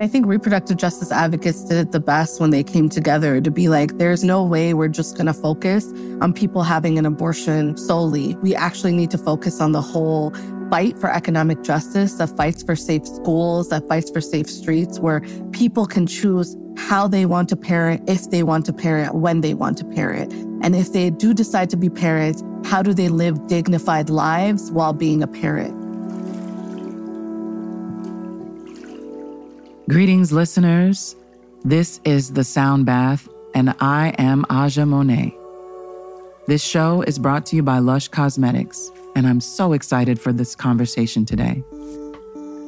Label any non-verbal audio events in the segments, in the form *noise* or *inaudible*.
I think reproductive justice advocates did it the best when they came together to be like, there's no way we're just going to focus on people having an abortion solely. We actually need to focus on the whole fight for economic justice, that fights for safe schools, that fights for safe streets, where people can choose how they want to parent, if they want to parent, when they want to parent. And if they do decide to be parents, how do they live dignified lives while being a parent? Greetings, listeners. This is The Sound Bath, and I am Aja Monet. This show is brought to you by Lush Cosmetics, and I'm so excited for this conversation today.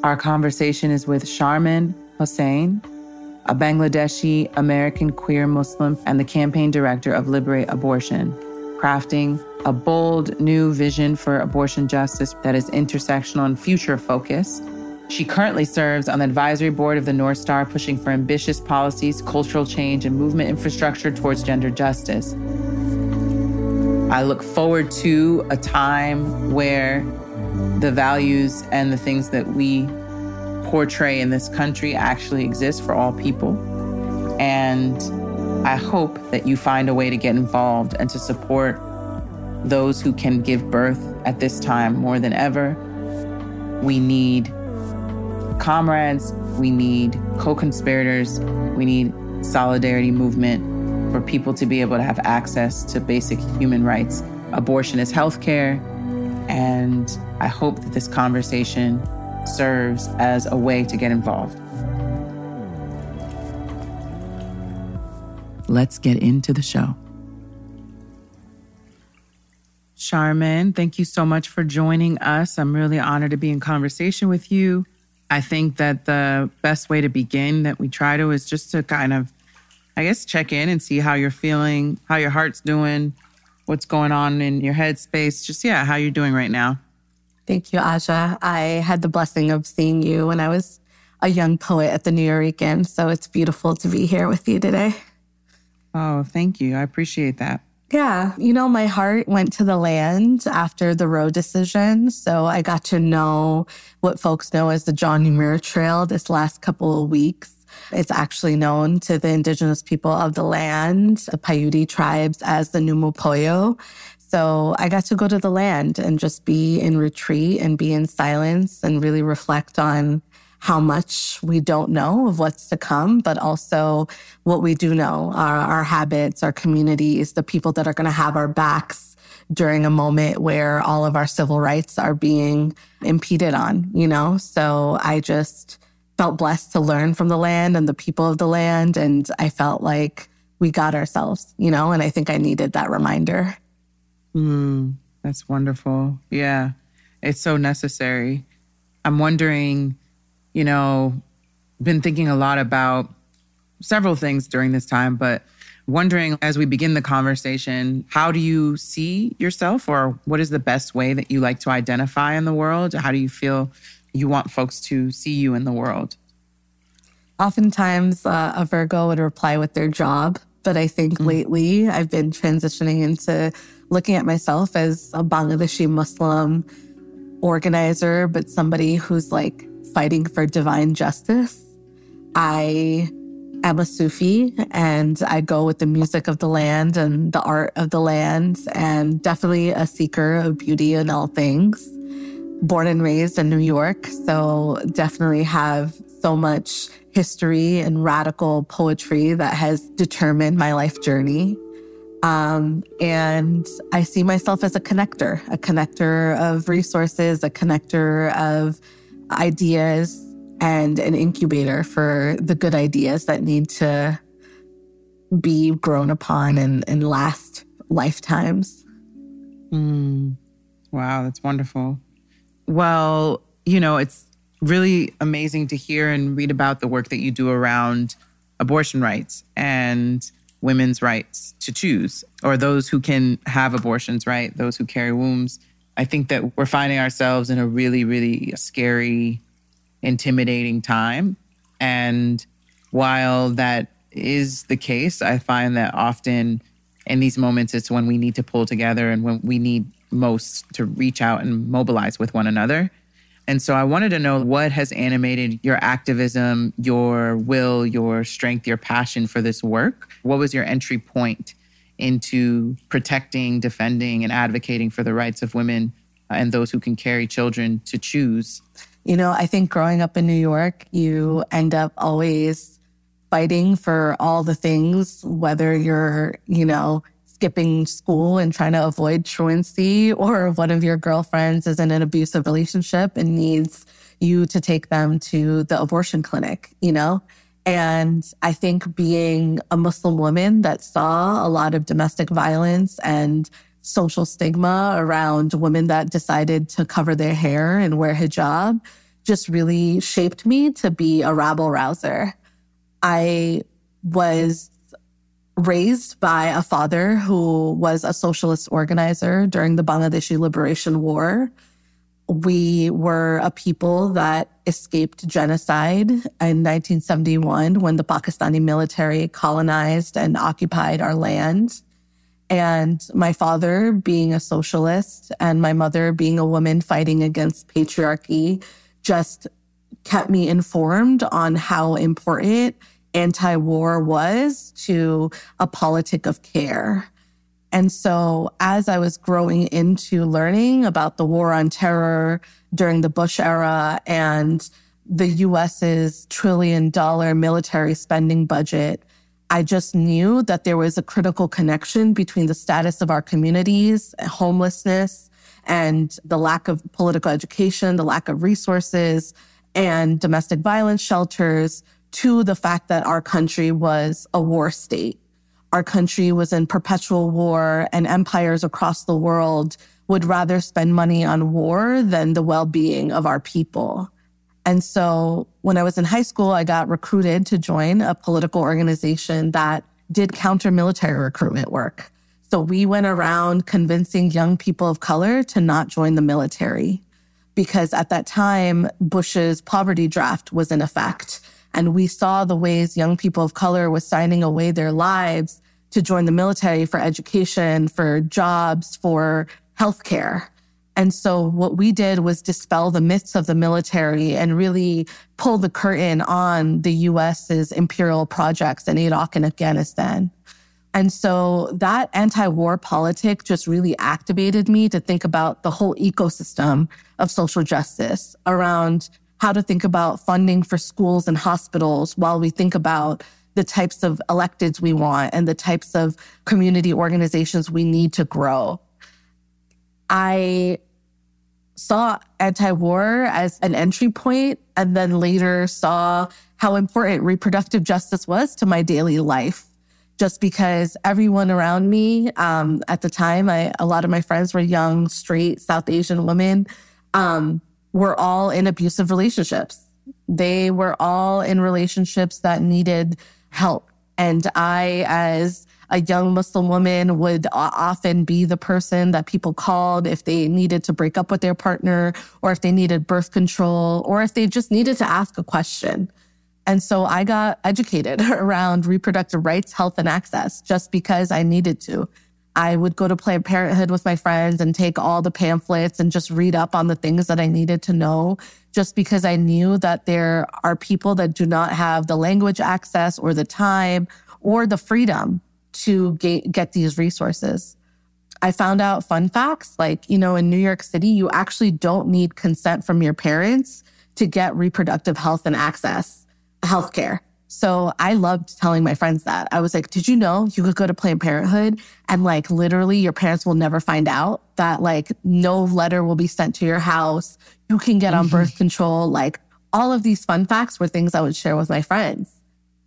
Our conversation is with Sharmin Hossain, a Bangladeshi American queer Muslim and the campaign director of Liberate Abortion, crafting a bold new vision for abortion justice that is intersectional and future focused she currently serves on the advisory board of the North Star, pushing for ambitious policies, cultural change, and movement infrastructure towards gender justice. I look forward to a time where the values and the things that we portray in this country actually exist for all people. And I hope that you find a way to get involved and to support those who can give birth at this time more than ever. We need comrades, we need co conspirators, we need solidarity movement for people to be able to have access to basic human rights. Abortion is healthcare, and I hope that this conversation serves as a way to get involved. Let's get into the show. Sharmin, thank you so much for joining us. I'm really honored to be in conversation with you. I think that the best way to begin that we try to is just to kind of, I guess, check in and see how you're feeling, how your heart's doing, what's going on in your headspace. Just, yeah, how you're doing right now. Thank you, Aja. I had the blessing of seeing you when I was a young poet at the New Nuyorican. So it's beautiful to be here with you today. Oh, thank you. I appreciate that. Yeah. You know, my heart went to the land after the Roe decision. So I got to know what folks know as the John Muir Trail this last couple of weeks. It's actually known to the indigenous people of the land, the Paiute tribes, as the Numupoyo. So I got to go to the land and just be in retreat and be in silence and really reflect on how much we don't know of what's to come, but also what we do know, our, our habits, our communities, the people that are going to have our backs during a moment where all of our civil rights are being impeded on, you know? So I just felt blessed to learn from the land and the people of the land. And I felt like we got ourselves, you know? And I think I needed that reminder. Mm, that's wonderful. Yeah. It's so necessary. I'm wondering you know, been thinking a lot about several things during this time, but wondering as we begin the conversation, how do you see yourself or what is the best way that you like to identify in the world? How do you feel you want folks to see you in the world? Oftentimes, uh, a Virgo would reply with their job. But I think mm-hmm. lately I've been transitioning into looking at myself as a Bangladeshi Muslim organizer, but somebody who's like fighting for divine justice. I am a Sufi and I go with the music of the land and the art of the land, and definitely a seeker of beauty in all things. Born and raised in New York, so definitely have so much history and radical poetry that has determined my life journey. Um, and I see myself as a connector, a connector of resources, a connector of ideas and an incubator for the good ideas that need to be grown upon and, and last lifetimes. Mm. Wow, that's wonderful. Well, you know, it's really amazing to hear and read about the work that you do around abortion rights and women's rights to choose, or those who can have abortions, right? Those who carry wombs. I think that we're finding ourselves in a really, really scary, intimidating time. And while that is the case, I find that often in these moments, it's when we need to pull together and when we need most to reach out and mobilize with one another. And so I wanted to know what has animated your activism, your will, your strength, your passion for this work. What was your entry point into protecting, defending, and advocating for the rights of women uh, and those who can carry children to choose? You know, I think growing up in New York, you end up always fighting for all the things, whether you're, you know, skipping school and trying to avoid truancy, or one of your girlfriends is in an abusive relationship and needs you to take them to the abortion clinic, you know? And I think being a Muslim woman that saw a lot of domestic violence and social stigma around women that decided to cover their hair and wear hijab just really shaped me to be a rabble rouser. I was raised by a father who was a socialist organizer during the Bangladeshi Liberation War. We were a people that escaped genocide in 1971 when the Pakistani military colonized and occupied our land. And my father being a socialist and my mother being a woman fighting against patriarchy just kept me informed on how important anti war was to a politic of care. And so, as I was growing into learning about the war on terror during the Bush era and the US's trillion dollar military spending budget, I just knew that there was a critical connection between the status of our communities, homelessness, and the lack of political education, the lack of resources, and domestic violence shelters to the fact that our country was a war state. Our country was in perpetual war and empires across the world would rather spend money on war than the well-being of our people. And so when I was in high school, I got recruited to join a political organization that did counter military recruitment work. So we went around convincing young people of color to not join the military because at that time, Bush's poverty draft was in effect. And we saw the ways young people of color was signing away their lives to join the military for education, for jobs, for healthcare. And so what we did was dispel the myths of the military and really pull the curtain on the US's imperial projects in Iraq and Afghanistan. And so that anti-war politic just really activated me to think about the whole ecosystem of social justice around how to think about funding for schools and hospitals while we think about the types of electeds we want and the types of community organizations we need to grow. I saw anti war as an entry point and then later saw how important reproductive justice was to my daily life. Just because everyone around me um, at the time, I, a lot of my friends were young, straight South Asian women. Um, were all in abusive relationships. They were all in relationships that needed help. And I, as a young Muslim woman, would often be the person that people called if they needed to break up with their partner or if they needed birth control or if they just needed to ask a question. And so I got educated *laughs* around reproductive rights, health, and access just because I needed to. I would go to Planned Parenthood with my friends and take all the pamphlets and just read up on the things that I needed to know, just because I knew that there are people that do not have the language access or the time or the freedom to get, get these resources. I found out fun facts like, you know, in New York City, you actually don't need consent from your parents to get reproductive health and access healthcare. So I loved telling my friends that. I was like, did you know you could go to Planned Parenthood and like literally your parents will never find out that like no letter will be sent to your house. You can get on birth mm-hmm. control. Like all of these fun facts were things I would share with my friends.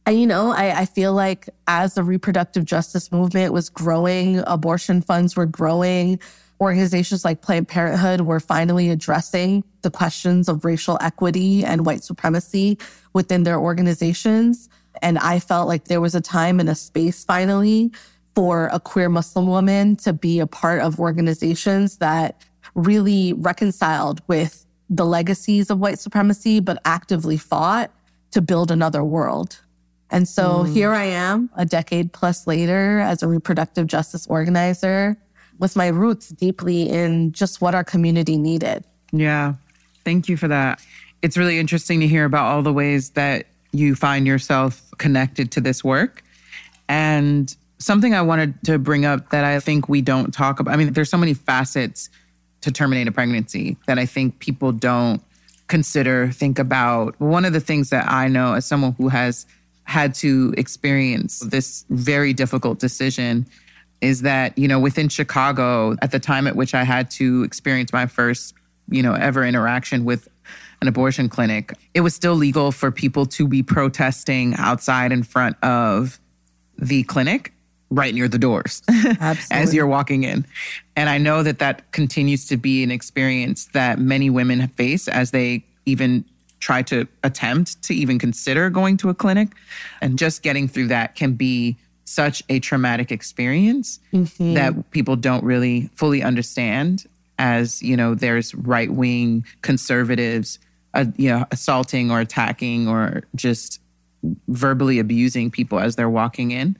And you know, I, I feel like as the reproductive justice movement was growing, abortion funds were growing, organizations like Planned Parenthood were finally addressing the questions of racial equity and white supremacy within their organizations. And I felt like there was a time and a space finally for a queer Muslim woman to be a part of organizations that really reconciled with the legacies of white supremacy, but actively fought to build another world. And so mm. here I am a decade plus later as a reproductive justice organizer with my roots deeply in just what our community needed. Yeah. Thank you for that. It's really interesting to hear about all the ways that you find yourself connected to this work. And something I wanted to bring up that I think we don't talk about. I mean, there's so many facets to terminate a pregnancy that I think people don't consider, think about. One of the things that I know as someone who has had to experience this very difficult decision is that, you know, within Chicago, at the time at which I had to experience my first, you know, ever interaction with an abortion clinic, it was still legal for people to be protesting outside in front of the clinic right near the doors *laughs* as you're walking in. And I know that that continues to be an experience that many women face as they even try to attempt to even consider going to a clinic. And just getting through that can be such a traumatic experience mm-hmm. that people don't really fully understand as, you know, there's right-wing conservatives uh, you know assaulting or attacking or just verbally abusing people as they're walking in.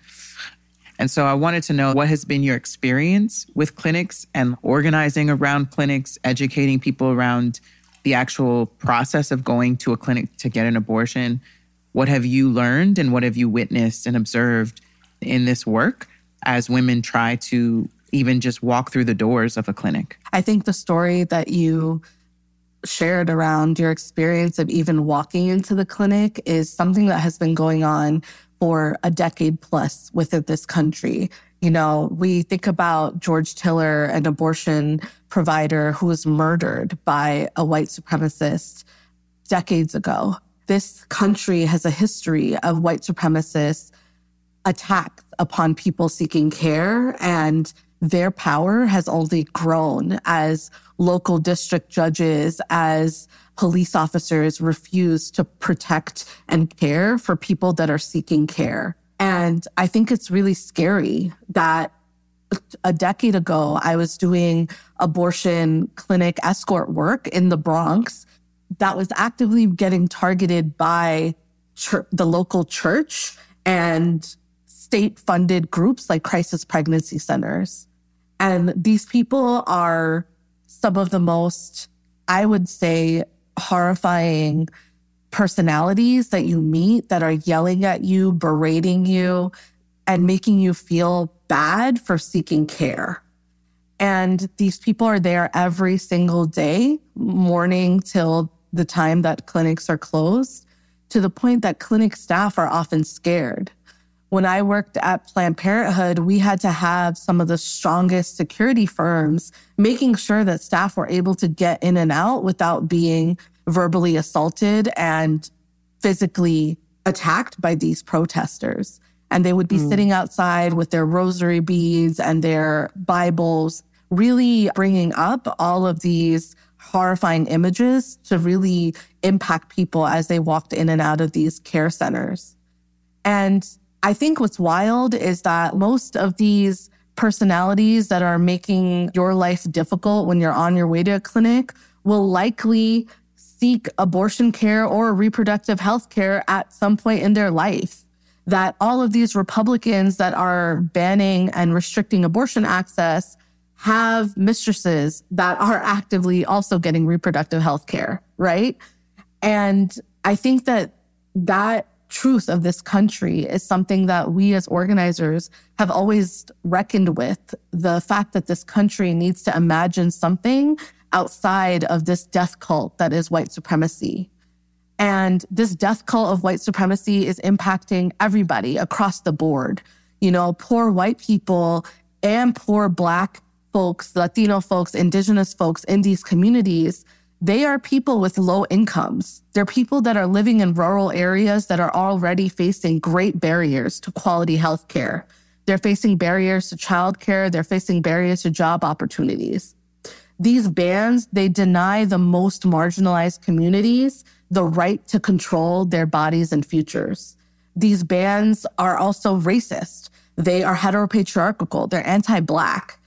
And so I wanted to know what has been your experience with clinics and organizing around clinics, educating people around the actual process of going to a clinic to get an abortion. What have you learned and what have you witnessed and observed in this work as women try to even just walk through the doors of a clinic? I think the story that you shared around your experience of even walking into the clinic is something that has been going on for a decade plus within this country. You know, we think about George Tiller, an abortion provider who was murdered by a white supremacist decades ago. This country has a history of white supremacist attacks upon people seeking care and their power has only grown as local district judges, as police officers refuse to protect and care for people that are seeking care. And I think it's really scary that a decade ago, I was doing abortion clinic escort work in the Bronx that was actively getting targeted by the local church and state funded groups like crisis pregnancy centers. And these people are some of the most, I would say, horrifying personalities that you meet that are yelling at you, berating you, and making you feel bad for seeking care. And these people are there every single day, morning till the time that clinics are closed, to the point that clinic staff are often scared when I worked at Planned Parenthood, we had to have some of the strongest security firms making sure that staff were able to get in and out without being verbally assaulted and physically attacked by these protesters. And they would be mm. sitting outside with their rosary beads and their Bibles, really bringing up all of these horrifying images to really impact people as they walked in and out of these care centers. And I think what's wild is that most of these personalities that are making your life difficult when you're on your way to a clinic will likely seek abortion care or reproductive health care at some point in their life. That all of these Republicans that are banning and restricting abortion access have mistresses that are actively also getting reproductive health care, right? And I think that that truth of this country is something that we as organizers have always reckoned with. The fact that this country needs to imagine something outside of this death cult that is white supremacy. And this death cult of white supremacy is impacting everybody across the board. You know, poor white people and poor Black folks, Latino folks, Indigenous folks in these communities they are people with low incomes. They're people that are living in rural areas that are already facing great barriers to quality health care. They're facing barriers to childcare. They're facing barriers to job opportunities. These bans, they deny the most marginalized communities the right to control their bodies and futures. These bans are also racist. They are heteropatriarchal. They're anti-black.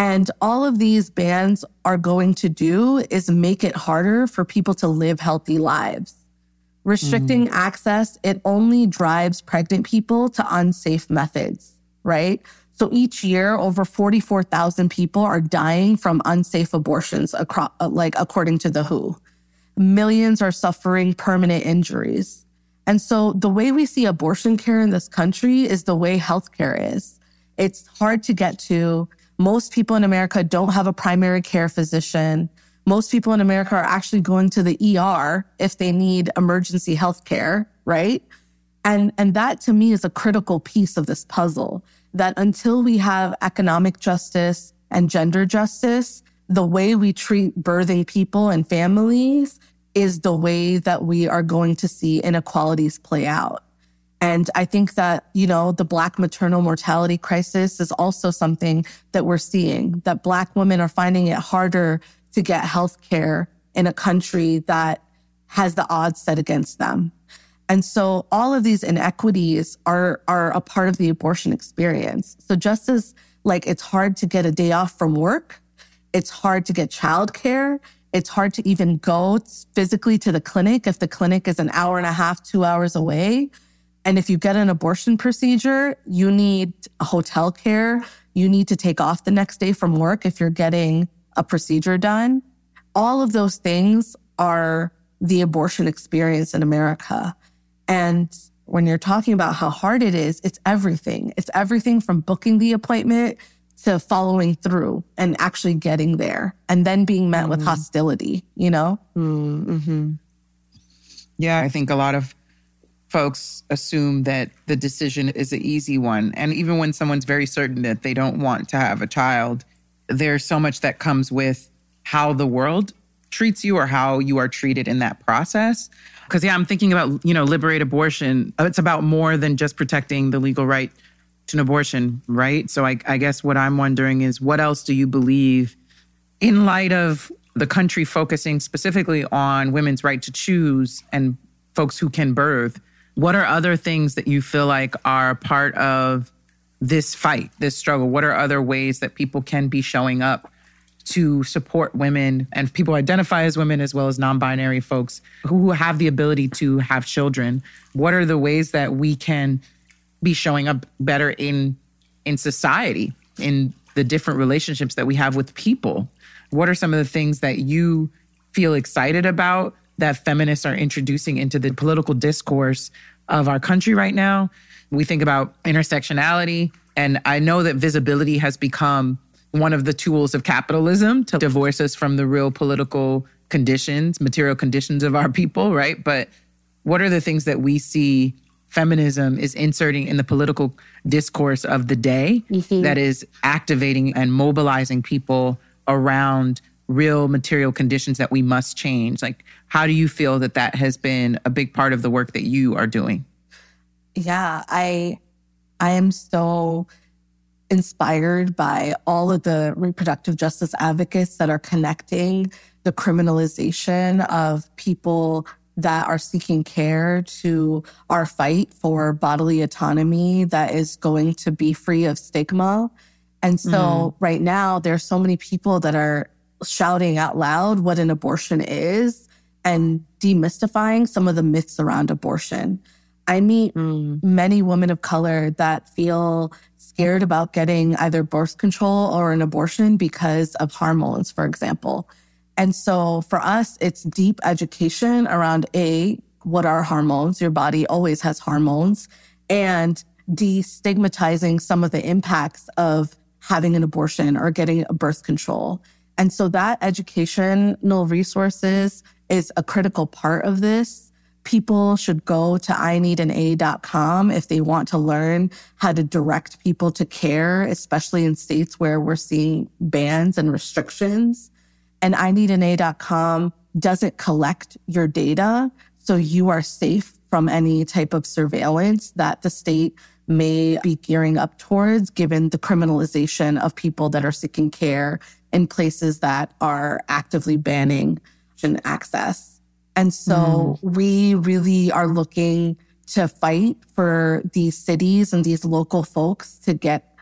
And all of these bans are going to do is make it harder for people to live healthy lives. Restricting mm. access, it only drives pregnant people to unsafe methods, right? So each year, over 44,000 people are dying from unsafe abortions across, like according to the WHO. Millions are suffering permanent injuries. And so the way we see abortion care in this country is the way healthcare is. It's hard to get to. Most people in America don't have a primary care physician. Most people in America are actually going to the ER if they need emergency health care, right? And, and that to me is a critical piece of this puzzle that until we have economic justice and gender justice, the way we treat birthing people and families is the way that we are going to see inequalities play out. And I think that, you know, the Black maternal mortality crisis is also something that we're seeing, that Black women are finding it harder to get health care in a country that has the odds set against them. And so all of these inequities are, are a part of the abortion experience. So just as like it's hard to get a day off from work, it's hard to get childcare. It's hard to even go physically to the clinic if the clinic is an hour and a half, two hours away. And if you get an abortion procedure, you need hotel care. You need to take off the next day from work if you're getting a procedure done. All of those things are the abortion experience in America. And when you're talking about how hard it is, it's everything. It's everything from booking the appointment to following through and actually getting there and then being met mm-hmm. with hostility, you know? Mm-hmm. Yeah, I think a lot of folks assume that the decision is an easy one. And even when someone's very certain that they don't want to have a child, there's so much that comes with how the world treats you or how you are treated in that process. Because, yeah, I'm thinking about, you know, liberate abortion. It's about more than just protecting the legal right to an abortion, right? So I, I guess what I'm wondering is what else do you believe in light of the country focusing specifically on women's right to choose and folks who can birth? What are other things that you feel like are part of this fight, this struggle? What are other ways that people can be showing up to support women and people identify as women as well as non-binary folks who have the ability to have children? What are the ways that we can be showing up better in in society, in the different relationships that we have with people? What are some of the things that you feel excited about that feminists are introducing into the political discourse of our country right now. We think about intersectionality, and I know that visibility has become one of the tools of capitalism to divorce us from the real political conditions, material conditions of our people, right? But what are the things that we see feminism is inserting in the political discourse of the day mm-hmm. that is activating and mobilizing people around real material conditions that we must change. Like, how do you feel that that has been a big part of the work that you are doing? Yeah, I I am so inspired by all of the reproductive justice advocates that are connecting the criminalization of people that are seeking care to our fight for bodily autonomy that is going to be free of stigma. And so mm. right now, there's so many people that are shouting out loud what an abortion is and demystifying some of the myths around abortion. I meet mm. many women of color that feel scared about getting either birth control or an abortion because of hormones, for example. And so for us, it's deep education around A, what are hormones? Your body always has hormones and destigmatizing some of the impacts of having an abortion or getting a birth control. And so that educational resources is a critical part of this. People should go to ineedanA.com if they want to learn how to direct people to care, especially in states where we're seeing bans and restrictions. And ineedanA.com doesn't collect your data. So you are safe from any type of surveillance that the state may be gearing up towards, given the criminalization of people that are seeking care in places that are actively banning access. And so mm. we really are looking to fight for these cities and these local folks to get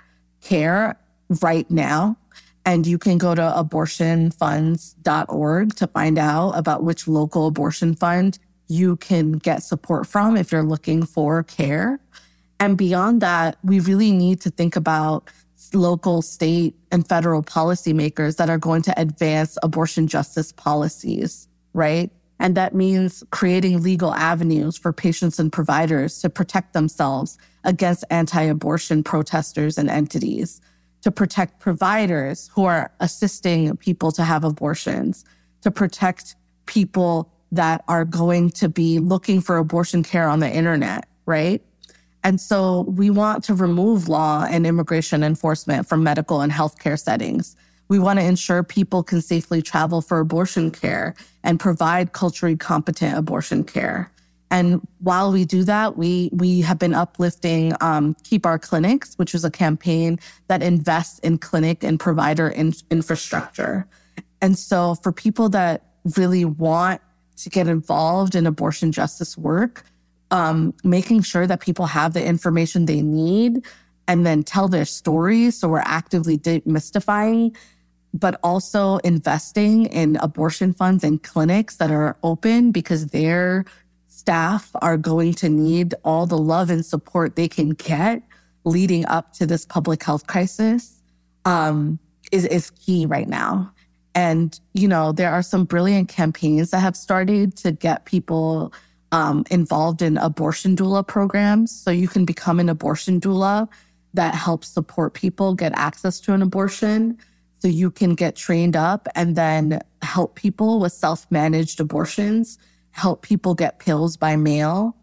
care right now. And you can go to abortionfunds.org to find out about which local abortion fund you can get support from if you're looking for care. And beyond that, we really need to think about local, state, and federal policymakers that are going to advance abortion justice policies, right? And that means creating legal avenues for patients and providers to protect themselves against anti abortion protesters and entities, to protect providers who are assisting people to have abortions, to protect people that are going to be looking for abortion care on the internet, right? And so we want to remove law and immigration enforcement from medical and healthcare settings. We want to ensure people can safely travel for abortion care and provide culturally competent abortion care. And while we do that, we we have been uplifting um, Keep Our Clinics, which is a campaign that invests in clinic and provider in, infrastructure. And so, for people that really want to get involved in abortion justice work, um, making sure that people have the information they need and then tell their stories. So we're actively demystifying, but also investing in abortion funds and clinics that are open because their staff are going to need all the love and support they can get leading up to this public health crisis um, is, is key right now. And, you know, there are some brilliant campaigns that have started to get people um, involved in abortion doula programs. So you can become an abortion doula that helps support people get access to an abortion. So you can get trained up and then help people with self managed abortions, help people get pills by mail.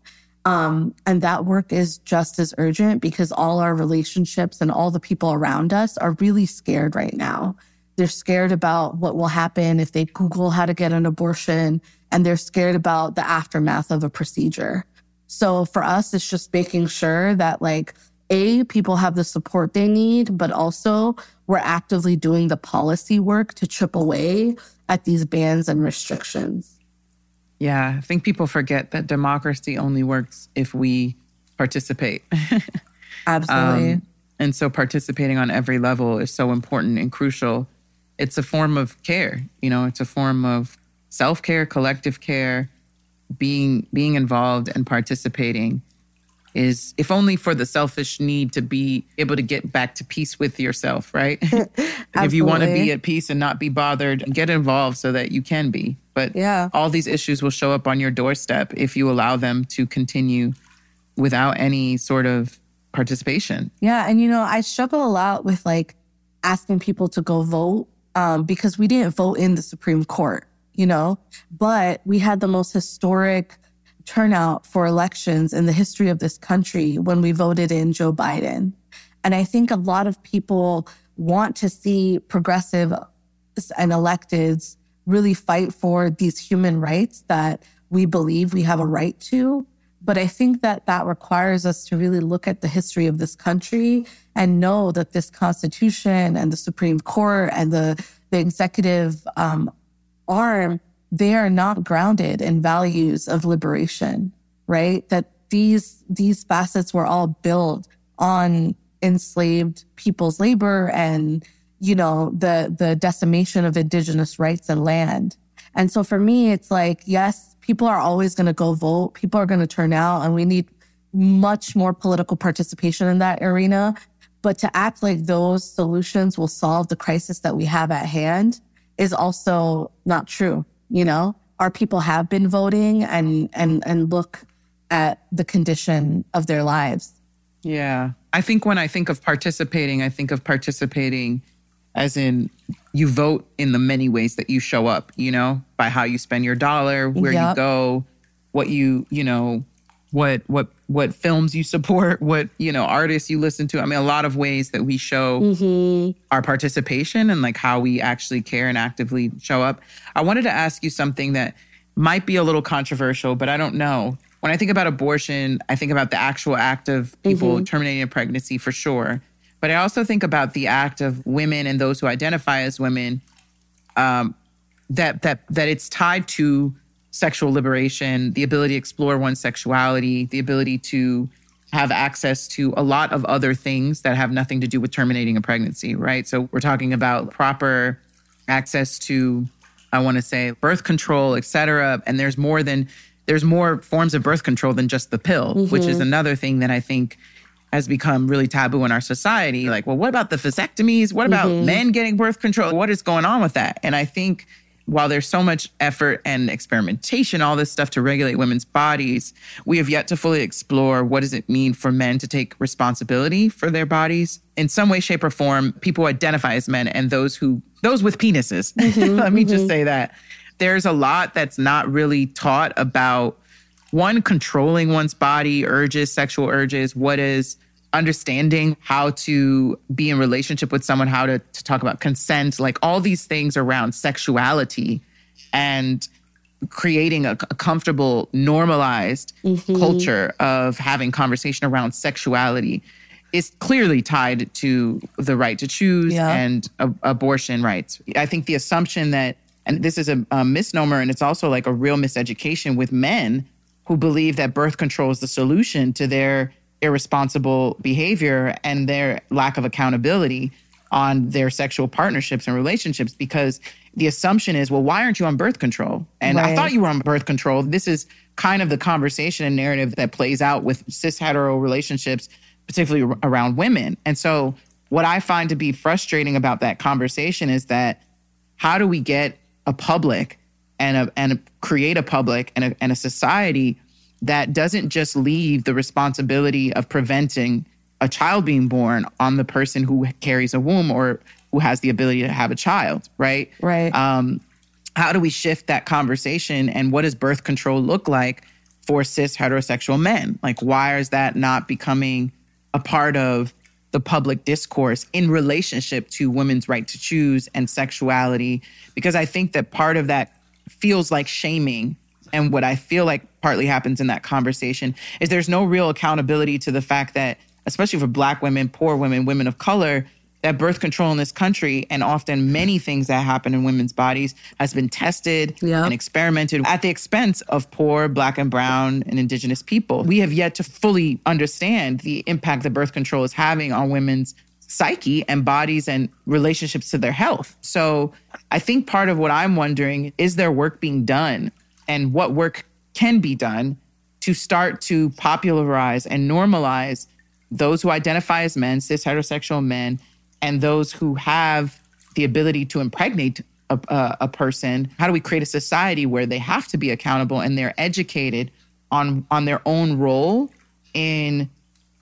Um, and that work is just as urgent because all our relationships and all the people around us are really scared right now. They're scared about what will happen if they Google how to get an abortion and they're scared about the aftermath of a procedure. So for us, it's just making sure that like, A, people have the support they need, but also we're actively doing the policy work to chip away at these bans and restrictions. Yeah, I think people forget that democracy only works if we participate. *laughs* Absolutely. Um, and so participating on every level is so important and crucial. It's a form of care, you know, it's a form of self-care, collective care, being being involved and participating is if only for the selfish need to be able to get back to peace with yourself, right? *laughs* *laughs* if you want to be at peace and not be bothered, get involved so that you can be. But yeah. all these issues will show up on your doorstep if you allow them to continue without any sort of participation. Yeah, and you know, I struggle a lot with like asking people to go vote um, because we didn't vote in the Supreme Court you know, but we had the most historic turnout for elections in the history of this country when we voted in Joe Biden. And I think a lot of people want to see progressive and electeds really fight for these human rights that we believe we have a right to. But I think that that requires us to really look at the history of this country and know that this Constitution and the Supreme Court and the, the executive um, arm, they are not grounded in values of liberation, right? That these, these facets were all built on enslaved people's labor and, you know, the, the decimation of indigenous rights and land. And so for me, it's like, yes, people are always going to go vote. People are going to turn out and we need much more political participation in that arena. But to act like those solutions will solve the crisis that we have at hand is also not true. You know, our people have been voting and, and, and look at the condition of their lives. Yeah. I think when I think of participating, I think of participating as in you vote in the many ways that you show up, you know, by how you spend your dollar, where yep. you go, what you, you know, what what what films you support, *laughs* what you know artists you listen to. I mean, a lot of ways that we show mm-hmm. our participation and like how we actually care and actively show up. I wanted to ask you something that might be a little controversial, but I don't know. When I think about abortion, I think about the actual act of people mm-hmm. terminating a pregnancy for sure. But I also think about the act of women and those who identify as women. Um, that that that it's tied to sexual liberation, the ability to explore one's sexuality, the ability to have access to a lot of other things that have nothing to do with terminating a pregnancy, right? So we're talking about proper access to, I want to say, birth control, et cetera. And there's more than, there's more forms of birth control than just the pill, mm-hmm. which is another thing that I think has become really taboo in our society. Like, well, what about the vasectomies? What about mm-hmm. men getting birth control? What is going on with that? And I think while there's so much effort and experimentation, all this stuff to regulate women's bodies, we have yet to fully explore what does it mean for men to take responsibility for their bodies in some way, shape, or form. People identify as men and those who those with penises. *laughs* Mm-hmm, Let me mm-hmm. just say that. There's a lot that's not really taught about one, controlling one's body, urges, sexual urges, what is understanding how to be in relationship with someone, how to, to talk about consent, like all these things around sexuality and creating a, a comfortable, normalized mm-hmm. culture of having conversation around sexuality is clearly tied to the right to choose yeah. and a, abortion rights. I think the assumption that, and this is a, a misnomer, and it's also like a real miseducation with men who believe that birth control is the solution to their irresponsible behavior and their lack of accountability on their sexual partnerships and relationships because the assumption is, well, why aren't you on birth control? And right. I thought you were on birth control. This is kind of the conversation and narrative that plays out with cis hetero relationships, particularly around women. And so, what I find to be frustrating about that conversation is that how do we get a public and a, and a, create a public and a, and a society that doesn't just leave the responsibility of preventing a child being born on the person who carries a womb or who has the ability to have a child, right? Right. Um, how do we shift that conversation and what does birth control look like for cis heterosexual men? Like, why is that not becoming a part of the public discourse in relationship to women's right to choose and sexuality? Because I think that part of that feels like shaming and what I feel like partly happens in that conversation is there's no real accountability to the fact that, especially for Black women, poor women, women of color, that birth control in this country and often many things that happen in women's bodies has been tested and experimented at the expense of poor black and brown and indigenous people. We have yet to fully understand the impact that birth control is having on women's psyche and bodies and relationships to their health. So I think part of what I'm wondering is there work being done and what work can be done to start to popularize and normalize those who identify as men, cis heterosexual men, and those who have the ability to impregnate a, a, a, person. How do we create a society where they have to be accountable and they're educated on on their own role in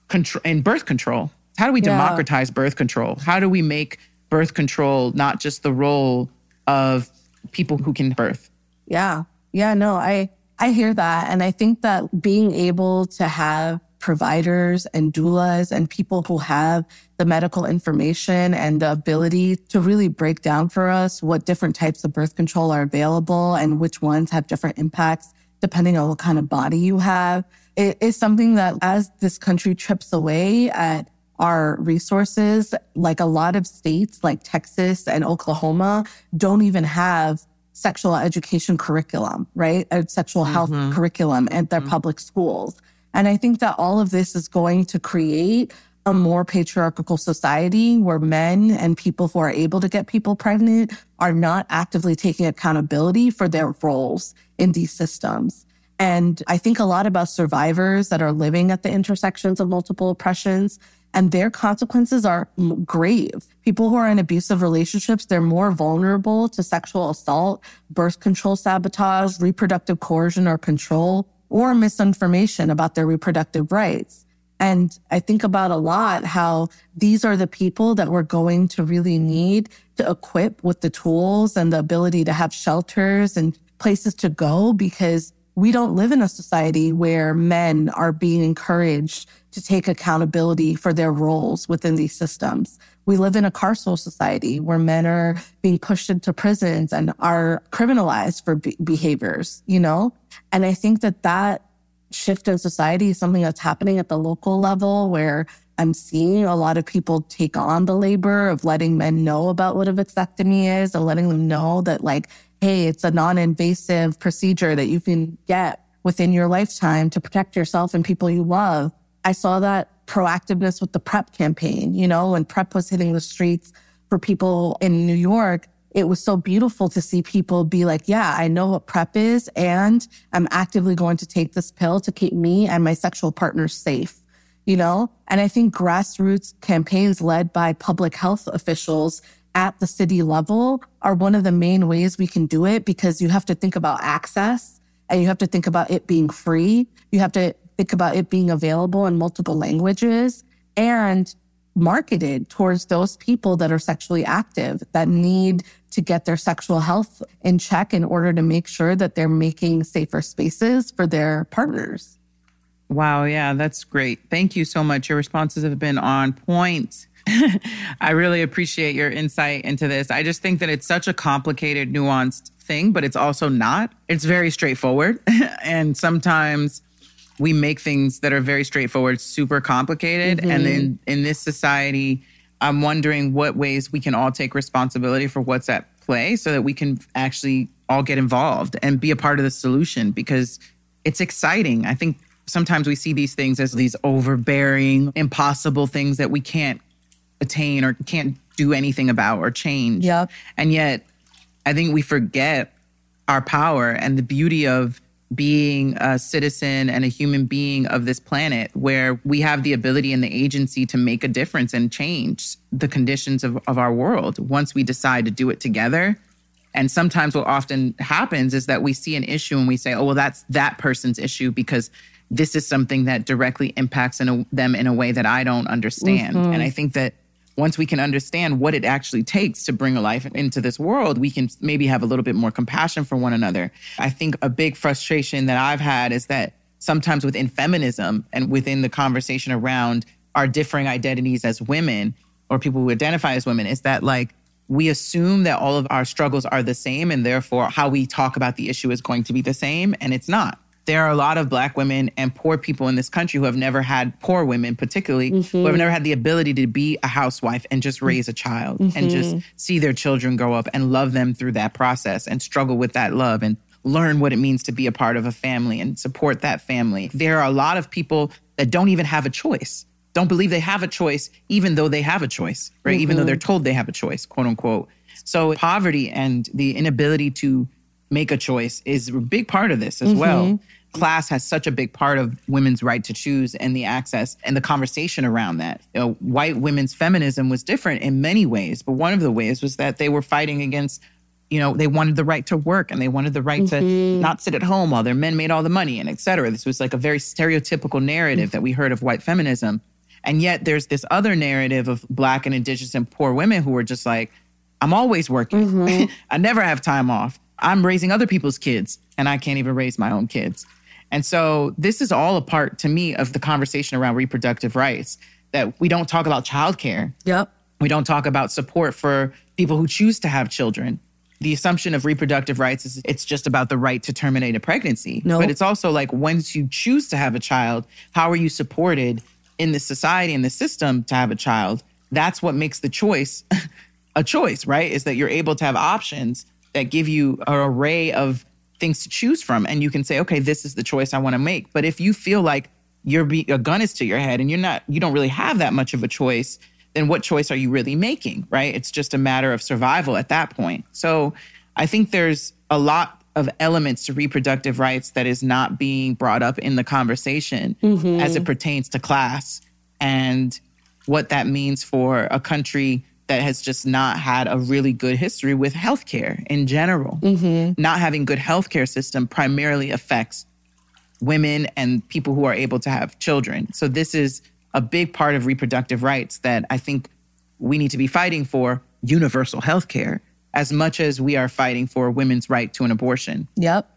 control in birth control? How do we yeah. democratize birth control? How do we make birth control not just the role of people who can birth? Yeah. Yeah, no, I I hear that and I think that being able to have providers and doulas and people who have the medical information and the ability to really break down for us what different types of birth control are available and which ones have different impacts depending on what kind of body you have. It is something that as this country trips away at our resources, like a lot of states like Texas and Oklahoma don't even have sexual education curriculum, right? A sexual health mm-hmm. curriculum at their mm-hmm. public schools. And I think that all of this is going to create a more patriarchal society where men and people who are able to get people pregnant are not actively taking accountability for their roles in these systems. And I think a lot about survivors that are living at the intersections of multiple oppressions and their consequences are grave. People who are in abusive relationships, they're more vulnerable to sexual assault, birth control sabotage, reproductive coercion or control, or misinformation about their reproductive rights. And I think about a lot how these are the people that we're going to really need to equip with the tools and the ability to have shelters and places to go because we don't live in a society where men are being encouraged to take accountability for their roles within these systems. We live in a carceral society where men are being pushed into prisons and are criminalized for be- behaviors, you know? And I think that that shift in society is something that's happening at the local level where I'm seeing a lot of people take on the labor of letting men know about what a vasectomy is and letting them know that like hey, it's a non-invasive procedure that you can get within your lifetime to protect yourself and people you love. I saw that proactiveness with the PrEP campaign, you know, when PrEP was hitting the streets for people in New York. It was so beautiful to see people be like, yeah, I know what PrEP is and I'm actively going to take this pill to keep me and my sexual partners safe, you know? And I think grassroots campaigns led by public health officials at the city level are one of the main ways we can do it because you have to think about access and you have to think about it being free. You have to think about it being available in multiple languages and marketed towards those people that are sexually active that need to get their sexual health in check in order to make sure that they're making safer spaces for their partners. Wow, yeah, that's great. Thank you so much. Your responses have been on point. *laughs* I really appreciate your insight into this. I just think that it's such a complicated, nuanced thing, but it's also not. It's very straightforward. *laughs* and sometimes we make things that are very straightforward super complicated. Mm-hmm. And then in this society, I'm wondering what ways we can all take responsibility for what's at play so that we can actually all get involved and be a part of the solution because it's exciting. I think sometimes we see these things as these overbearing, impossible things that we can't attain or can't do anything about or change. Yep. And yet, I think we forget our power and the beauty of being a citizen and a human being of this planet where we have the ability and the agency to make a difference and change the conditions of, of our world once we decide to do it together. And sometimes what often happens is that we see an issue and we say, oh, well, that's that person's issue because this is something that directly impacts in a, them in a way that I don't understand. Mm-hmm. And I think that once we can understand what it actually takes to bring a life into this world, we can maybe have a little bit more compassion for one another. I think a big frustration that I've had is that sometimes within feminism and within the conversation around our differing identities as women or people who identify as women is that like we assume that all of our struggles are the same and therefore how we talk about the issue is going to be the same and it's not there are a lot of black women and poor people in this country who have never had poor women particularly mm-hmm. who have never had the ability to be a housewife and just raise a child mm-hmm. and just see their children grow up and love them through that process and struggle with that love and learn what it means to be a part of a family and support that family there are a lot of people that don't even have a choice don't believe they have a choice even though they have a choice right mm-hmm. even though they're told they have a choice quote unquote so poverty and the inability to make a choice is a big part of this as mm-hmm. well. Class has such a big part of women's right to choose and the access and the conversation around that. You know, white women's feminism was different in many ways, but one of the ways was that they were fighting against you know, they wanted the right to work and they wanted the right mm-hmm. to not sit at home while their men made all the money and et cetera. This was like a very stereotypical narrative that we heard of white feminism. And yet there's this other narrative of black and indigenous and poor women who were just like, I'm always working. Mm-hmm. *laughs* I never have time off. I'm raising other people's kids and I can't even raise my own kids. And so this is all a part to me of the conversation around reproductive rights that we don't talk about childcare. Yep. We don't talk about support for people who choose to have children. The assumption of reproductive rights is it's just about the right to terminate a pregnancy. No. But it's also like once you choose to have a child, how are you supported in the society and the system to have a child? That's what makes the choice *laughs* a choice, right? Is that you're able to have options that give you an array of things to choose from and you can say okay this is the choice i want to make. But if you feel like your be- a gun is to your head and you're not you don't really have that much of a choice then what choice are you really making right? It's just a matter of survival at that point. So i think there's a lot of elements to reproductive rights that is not being brought up in the conversation mm-hmm. as it pertains to class and what that means for a country that has just not had a really good history with healthcare in general. Mm-hmm. Not having good healthcare system primarily affects women and people who are able to have children. So this is a big part of reproductive rights that I think we need to be fighting for universal healthcare as much as we are fighting for women's right to an abortion. Yep.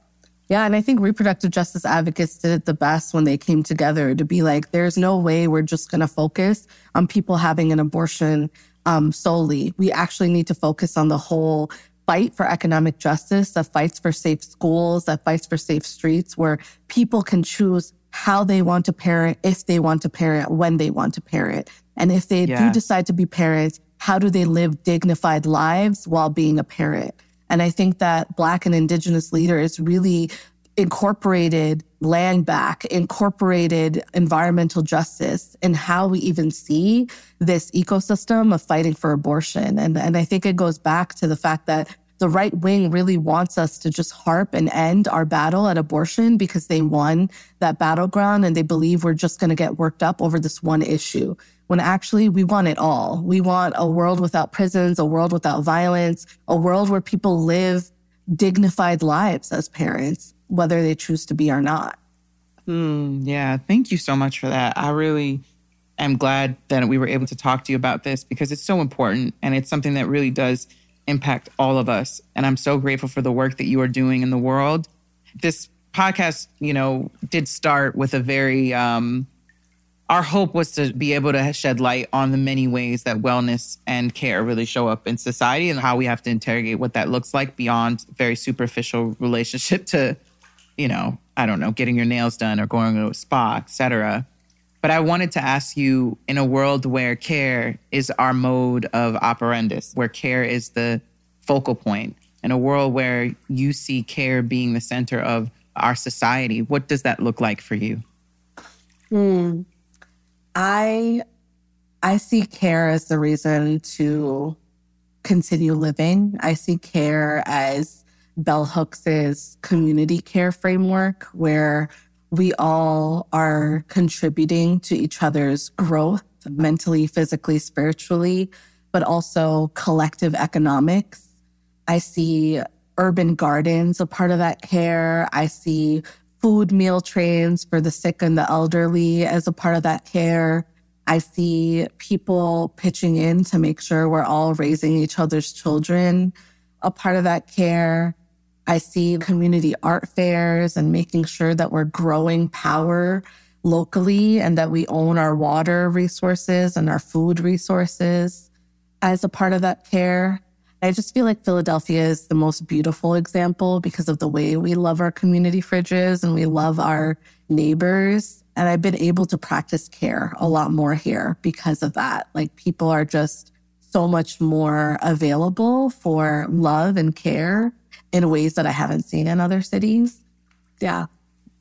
Yeah, and I think reproductive justice advocates did it the best when they came together to be like, there's no way we're just going to focus on people having an abortion um, solely. We actually need to focus on the whole fight for economic justice, that fights for safe schools, that fights for safe streets, where people can choose how they want to parent, if they want to parent, when they want to parent. And if they yeah. do decide to be parents, how do they live dignified lives while being a parent? And I think that Black and Indigenous leaders really incorporated land back, incorporated environmental justice and how we even see this ecosystem of fighting for abortion. And, and I think it goes back to the fact that the right wing really wants us to just harp and end our battle at abortion because they won that battleground and they believe we're just going to get worked up over this one issue. when actually we want it all. We want a world without prisons, a world without violence, a world where people live dignified lives as parents, whether they choose to be or not. Mm, yeah. Thank you so much for that. I really am glad that we were able to talk to you about this because it's so important and it's something that really does impact all of us. And I'm so grateful for the work that you are doing in the world. This podcast, you know, did start with a very, um, our hope was to be able to shed light on the many ways that wellness and care really show up in society and how we have to interrogate what that looks like beyond very superficial relationship *laughs* to, you know, I don't know, getting your nails done or going to a spa, etc. But I wanted to ask you in a world where care is our mode of operandus, where care is the focal point, in a world where you see care being the center of our society, what does that look like for you? Hmm. I I see care as the reason to continue living. I see care as Bell Hooks's community care framework where we all are contributing to each other's growth mentally, physically, spiritually, but also collective economics. I see urban gardens a part of that care. I see food meal trains for the sick and the elderly as a part of that care. I see people pitching in to make sure we're all raising each other's children a part of that care. I see community art fairs and making sure that we're growing power locally and that we own our water resources and our food resources as a part of that care. I just feel like Philadelphia is the most beautiful example because of the way we love our community fridges and we love our neighbors. And I've been able to practice care a lot more here because of that. Like people are just so much more available for love and care in ways that I haven't seen in other cities. Yeah.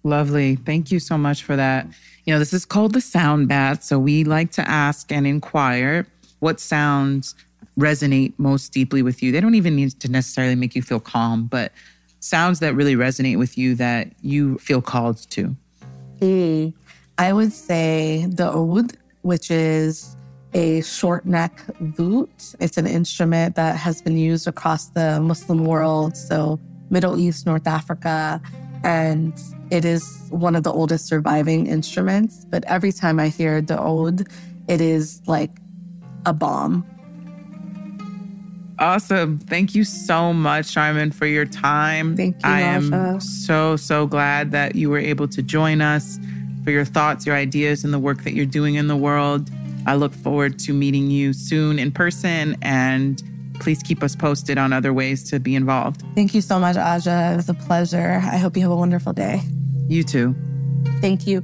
Lovely. Thank you so much for that. You know, this is called the sound bath. So we like to ask and inquire what sounds resonate most deeply with you. They don't even need to necessarily make you feel calm, but sounds that really resonate with you that you feel called to. Mm, I would say the oud, which is a short neck lute. It's an instrument that has been used across the Muslim world, so Middle East, North Africa, and it is one of the oldest surviving instruments. But every time I hear the oud, it is like a bomb Awesome. Thank you so much, Sharmin, for your time. Thank you. I am so, so glad that you were able to join us for your thoughts, your ideas, and the work that you're doing in the world. I look forward to meeting you soon in person and please keep us posted on other ways to be involved. Thank you so much, Aja. It was a pleasure. I hope you have a wonderful day. You too. Thank you.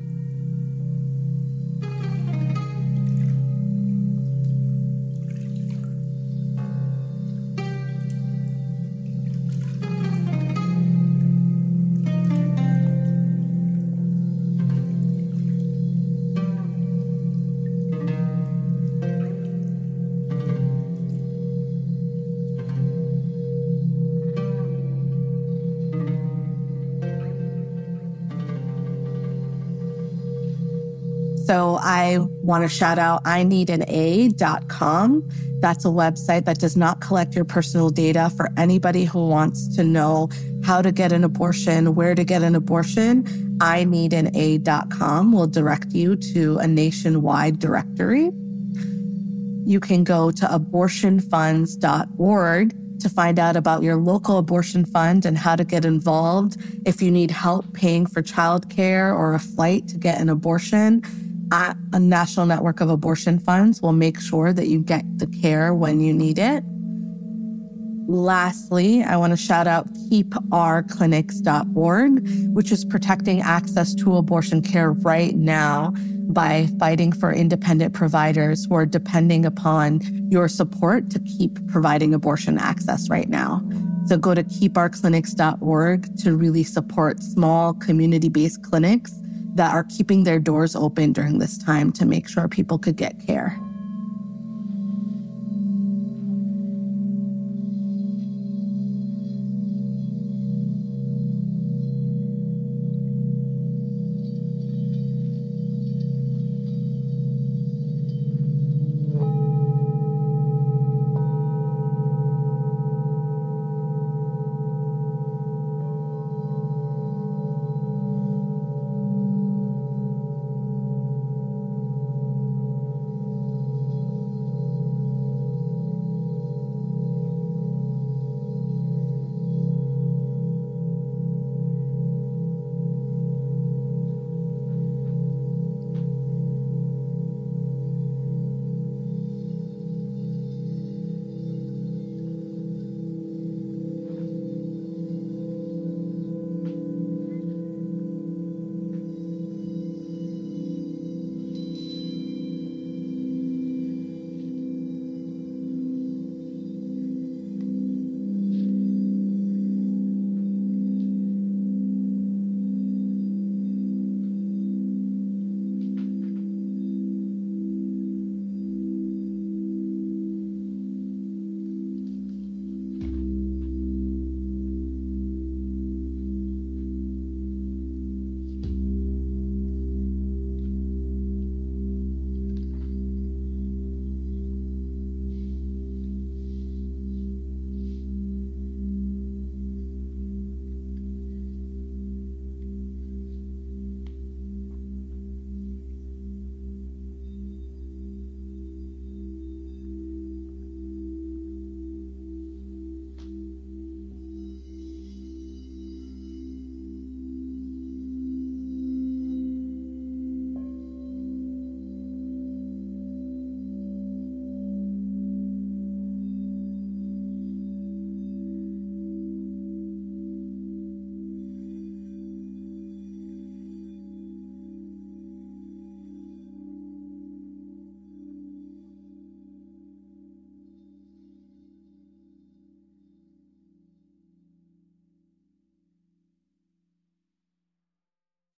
Want to shout out I need an A.com. That's a website that does not collect your personal data for anybody who wants to know how to get an abortion, where to get an abortion. I need an A.com will direct you to a nationwide directory. You can go to abortionfunds.org to find out about your local abortion fund and how to get involved. If you need help paying for childcare or a flight to get an abortion, at a national network of abortion funds will make sure that you get the care when you need it. Lastly, I want to shout out keepourclinics.org, which is protecting access to abortion care right now by fighting for independent providers who are depending upon your support to keep providing abortion access right now. So go to keepourclinics.org to really support small community based clinics that are keeping their doors open during this time to make sure people could get care.